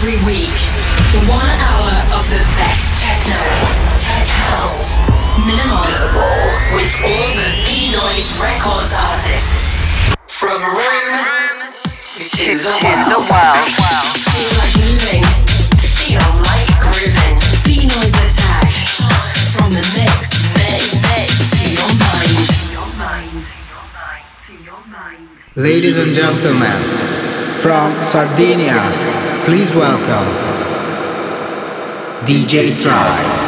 Every week, one hour of the best techno, tech house, minimal, with all the Beenoise Records artists. From Rome to the world. Feel like moving, feel like grooving. Beenoise Attack. From the mix, mix, mix to your mind. Ladies and gentlemen, from Sardinia, please welcome DJ Tribe.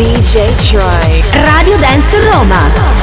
DJ Troy. Radio Dance Roma.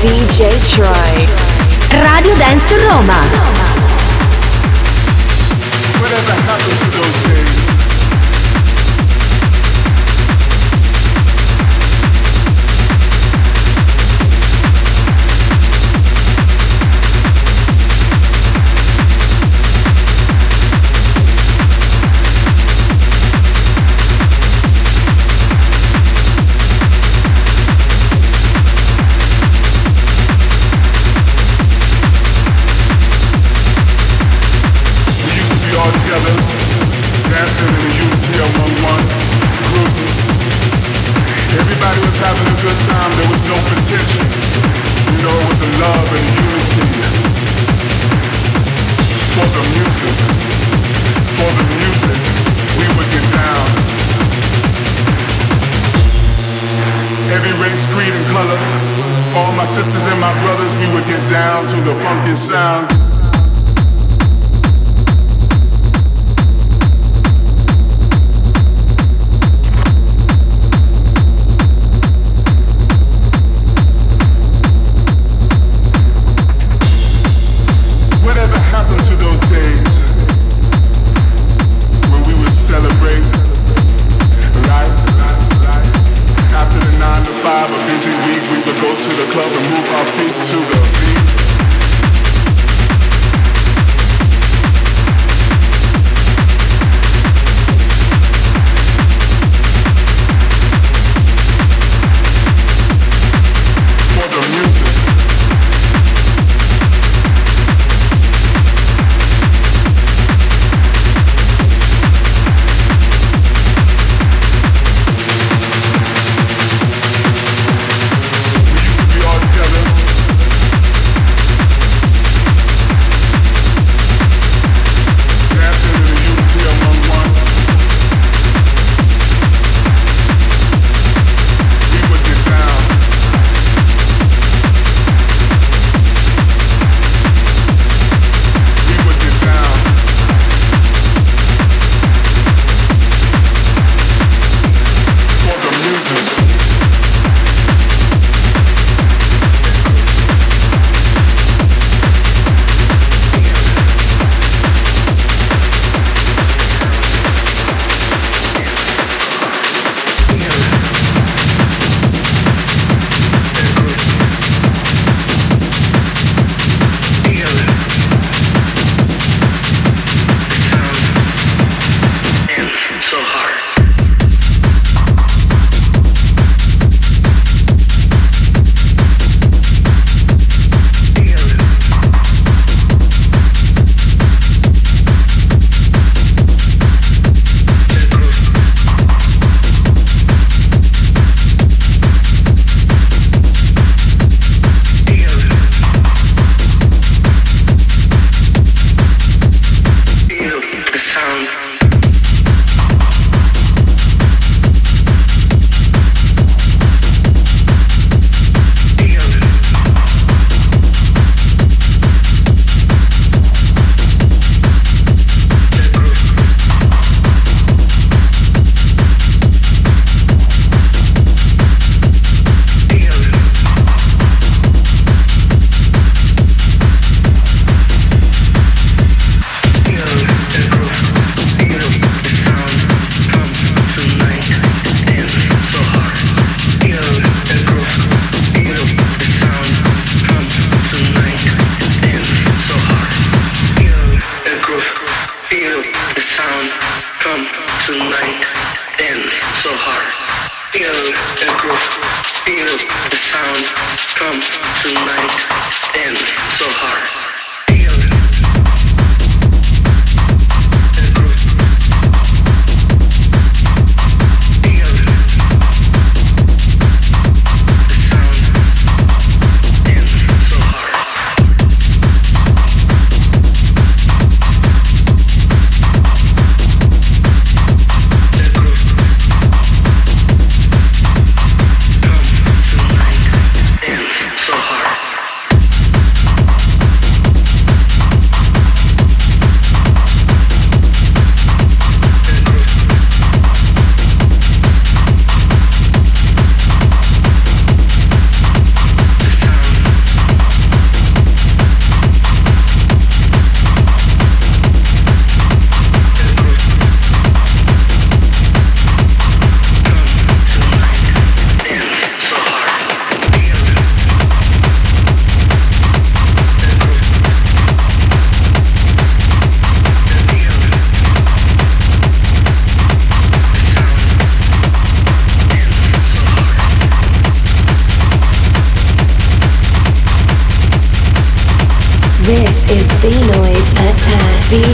DJ Troy. Radio Dance Roma.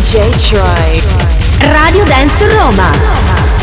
DJ Troy. Radio Dance Roma.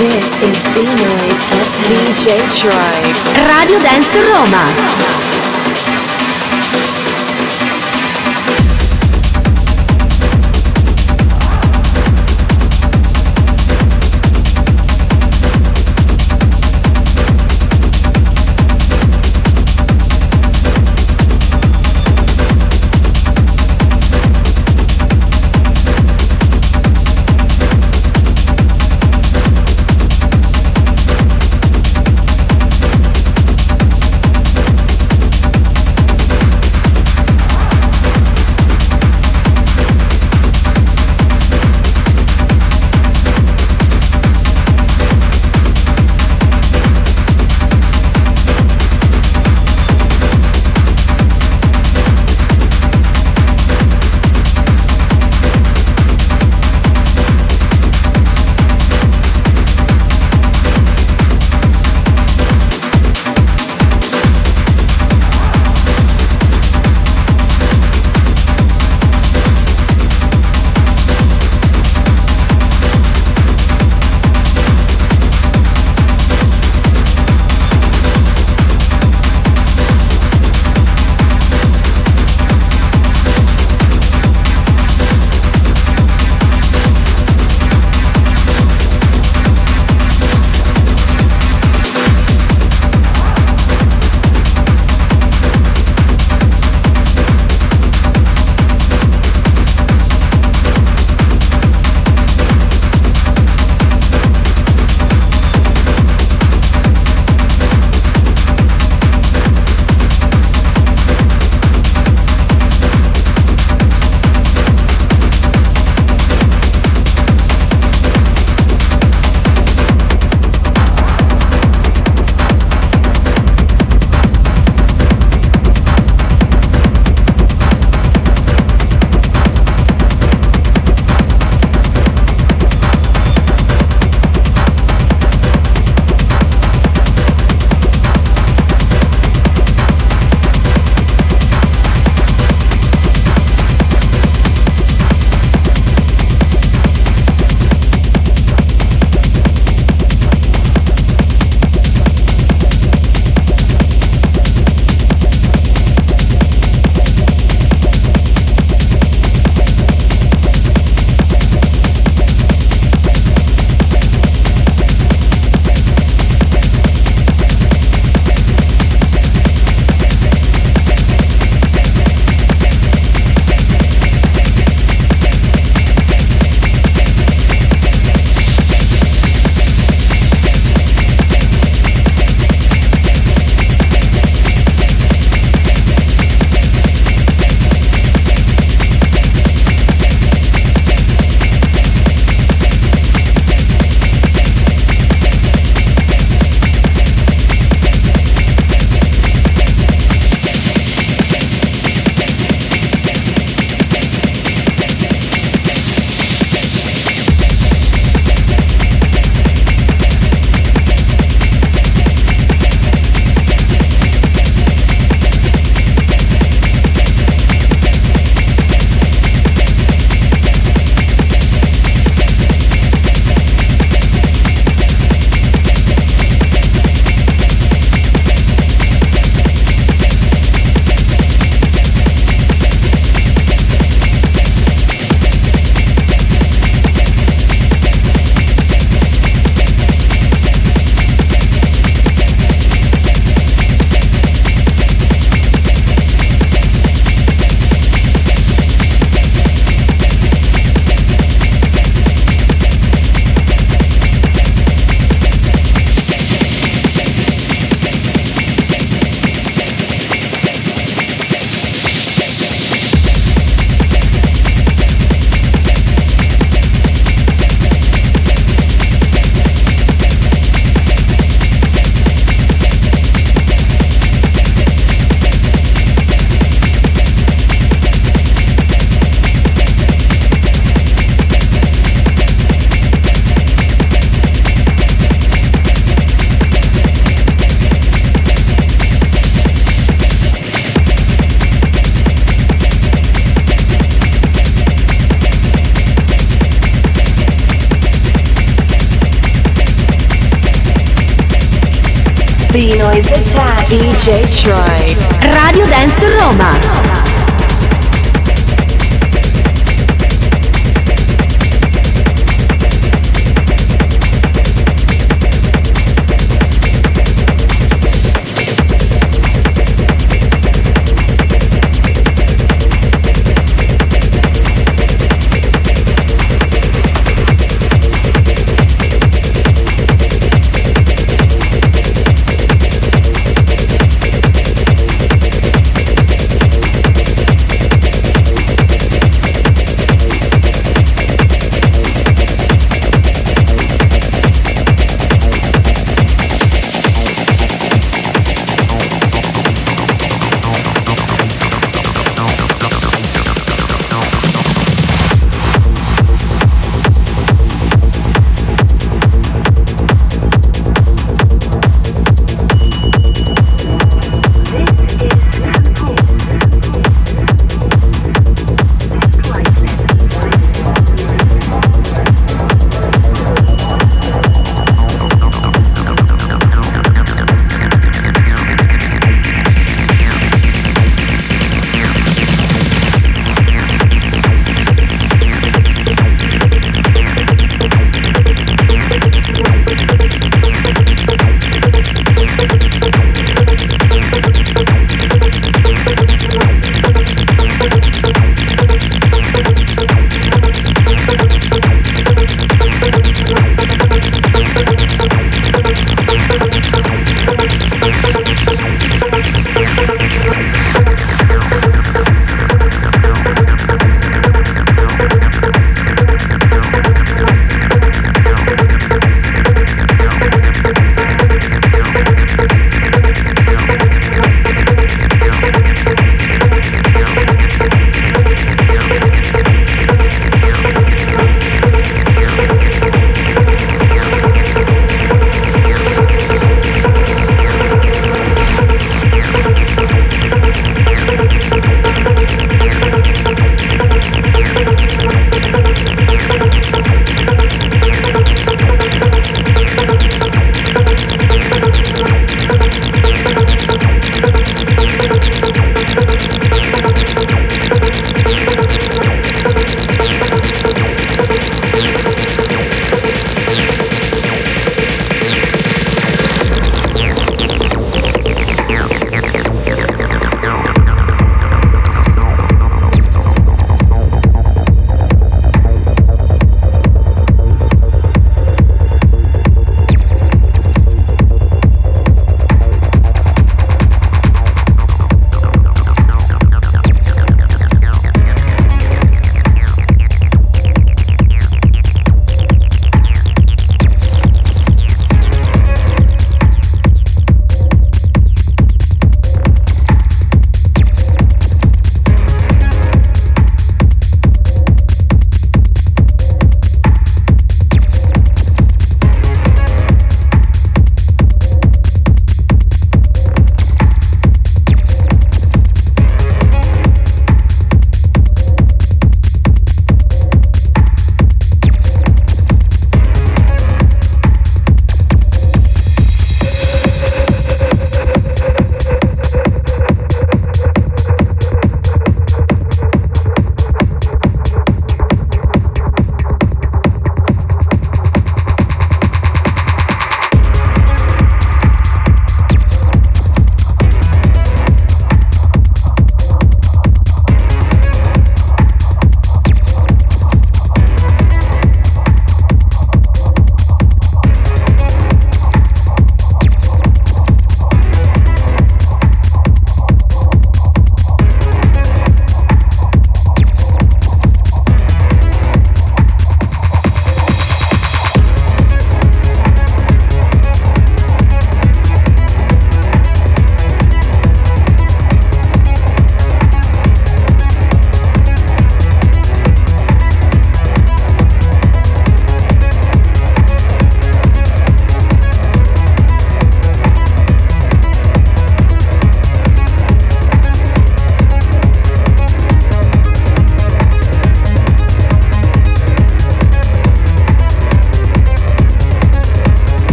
This is Beenoise Attack. DJ Tribe. Radio Dance Roma.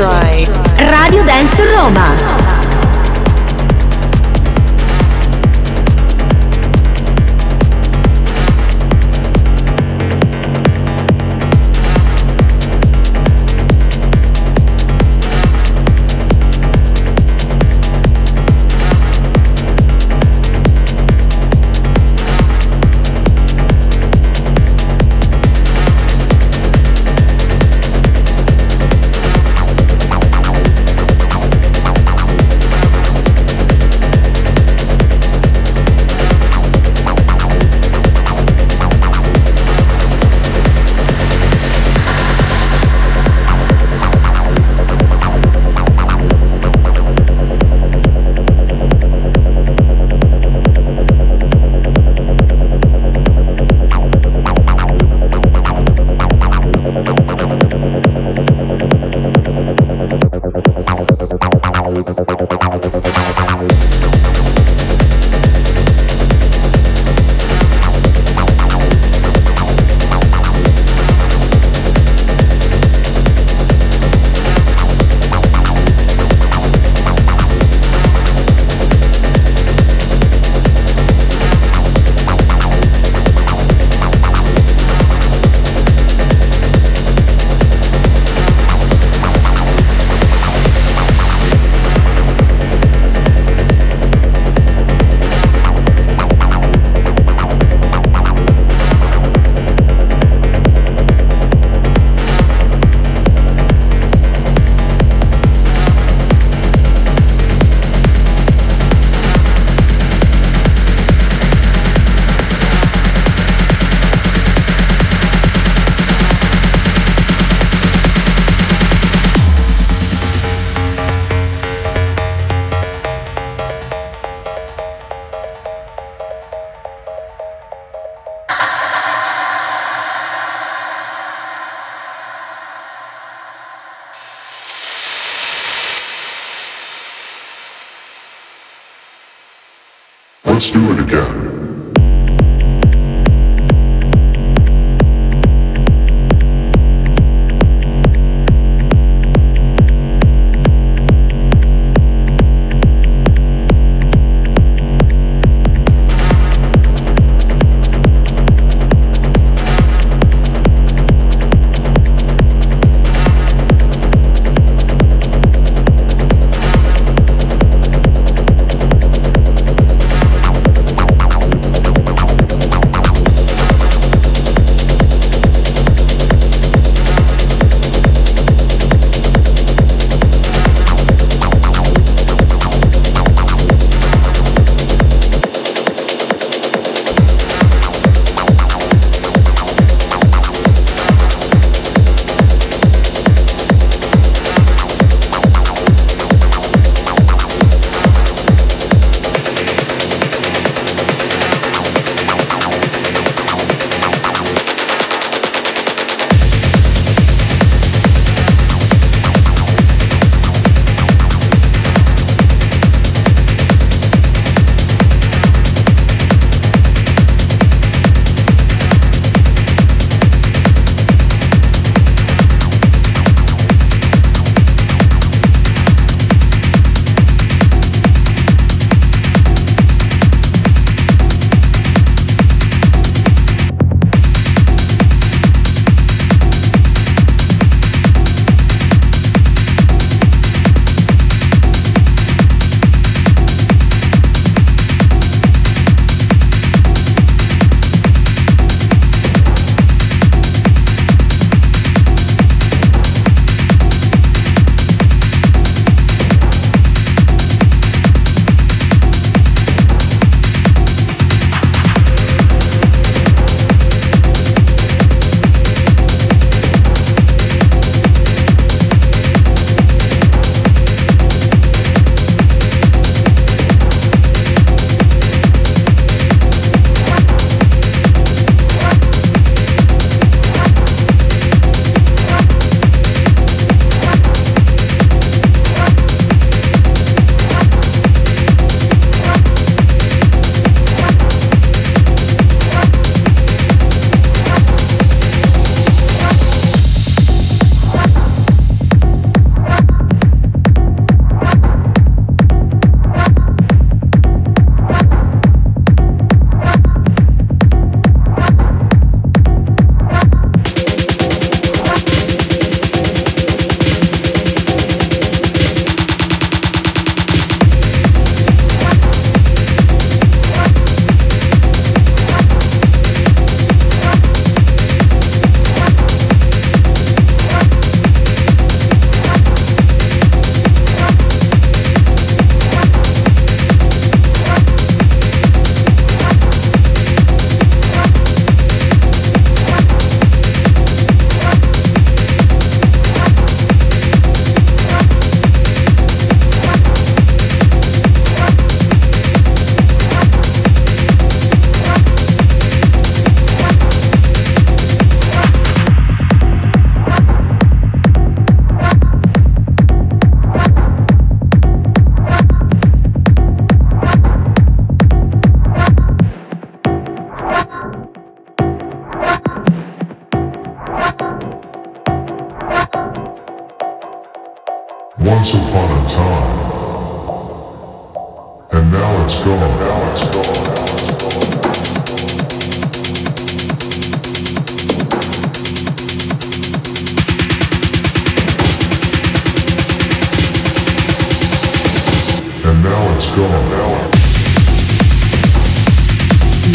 Radio Dance Roma.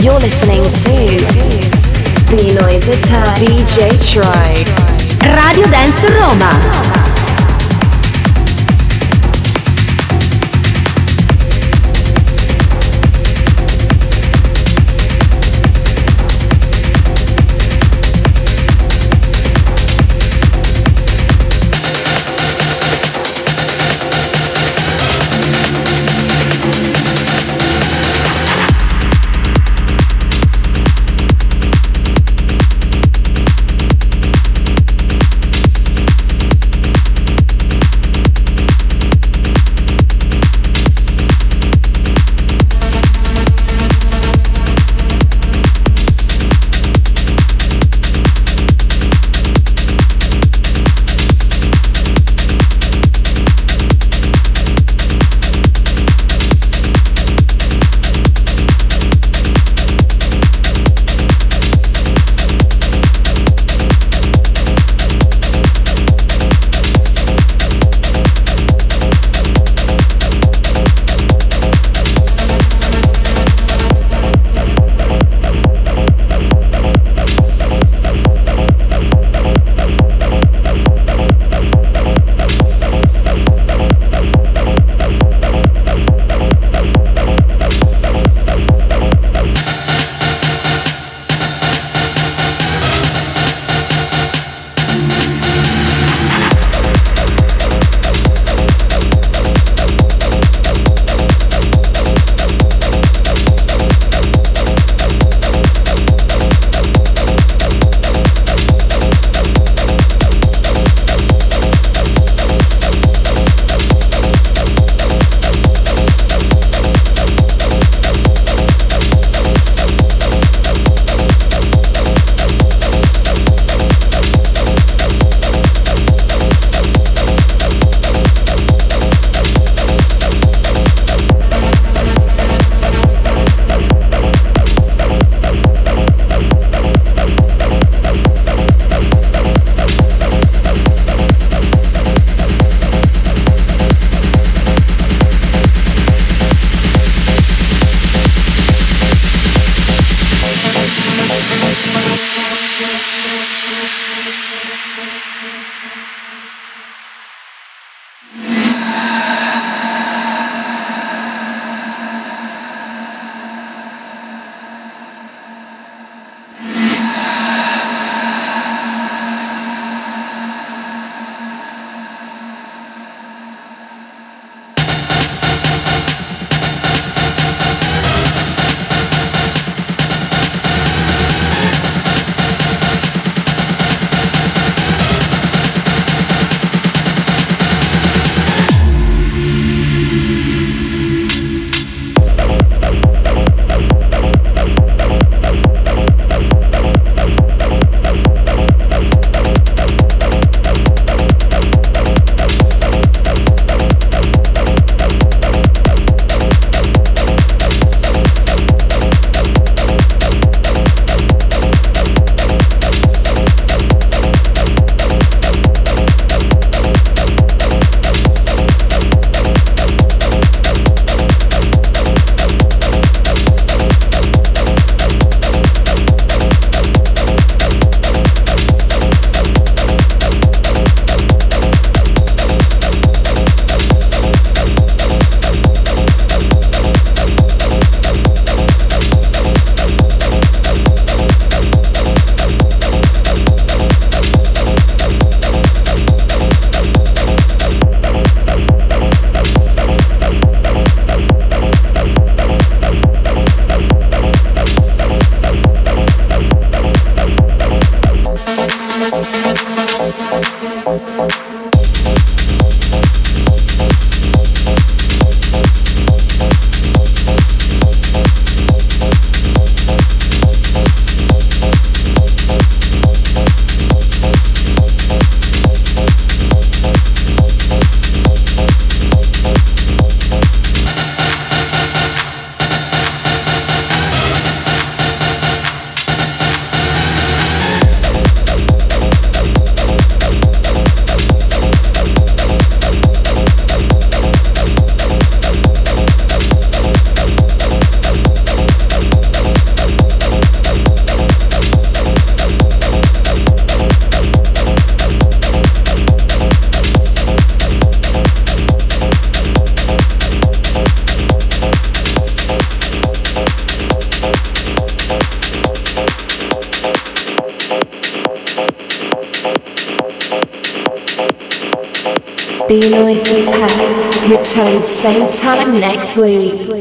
You're listening to Beenoise Attack DJ Tribe. Radio Dance Roma. Time next week.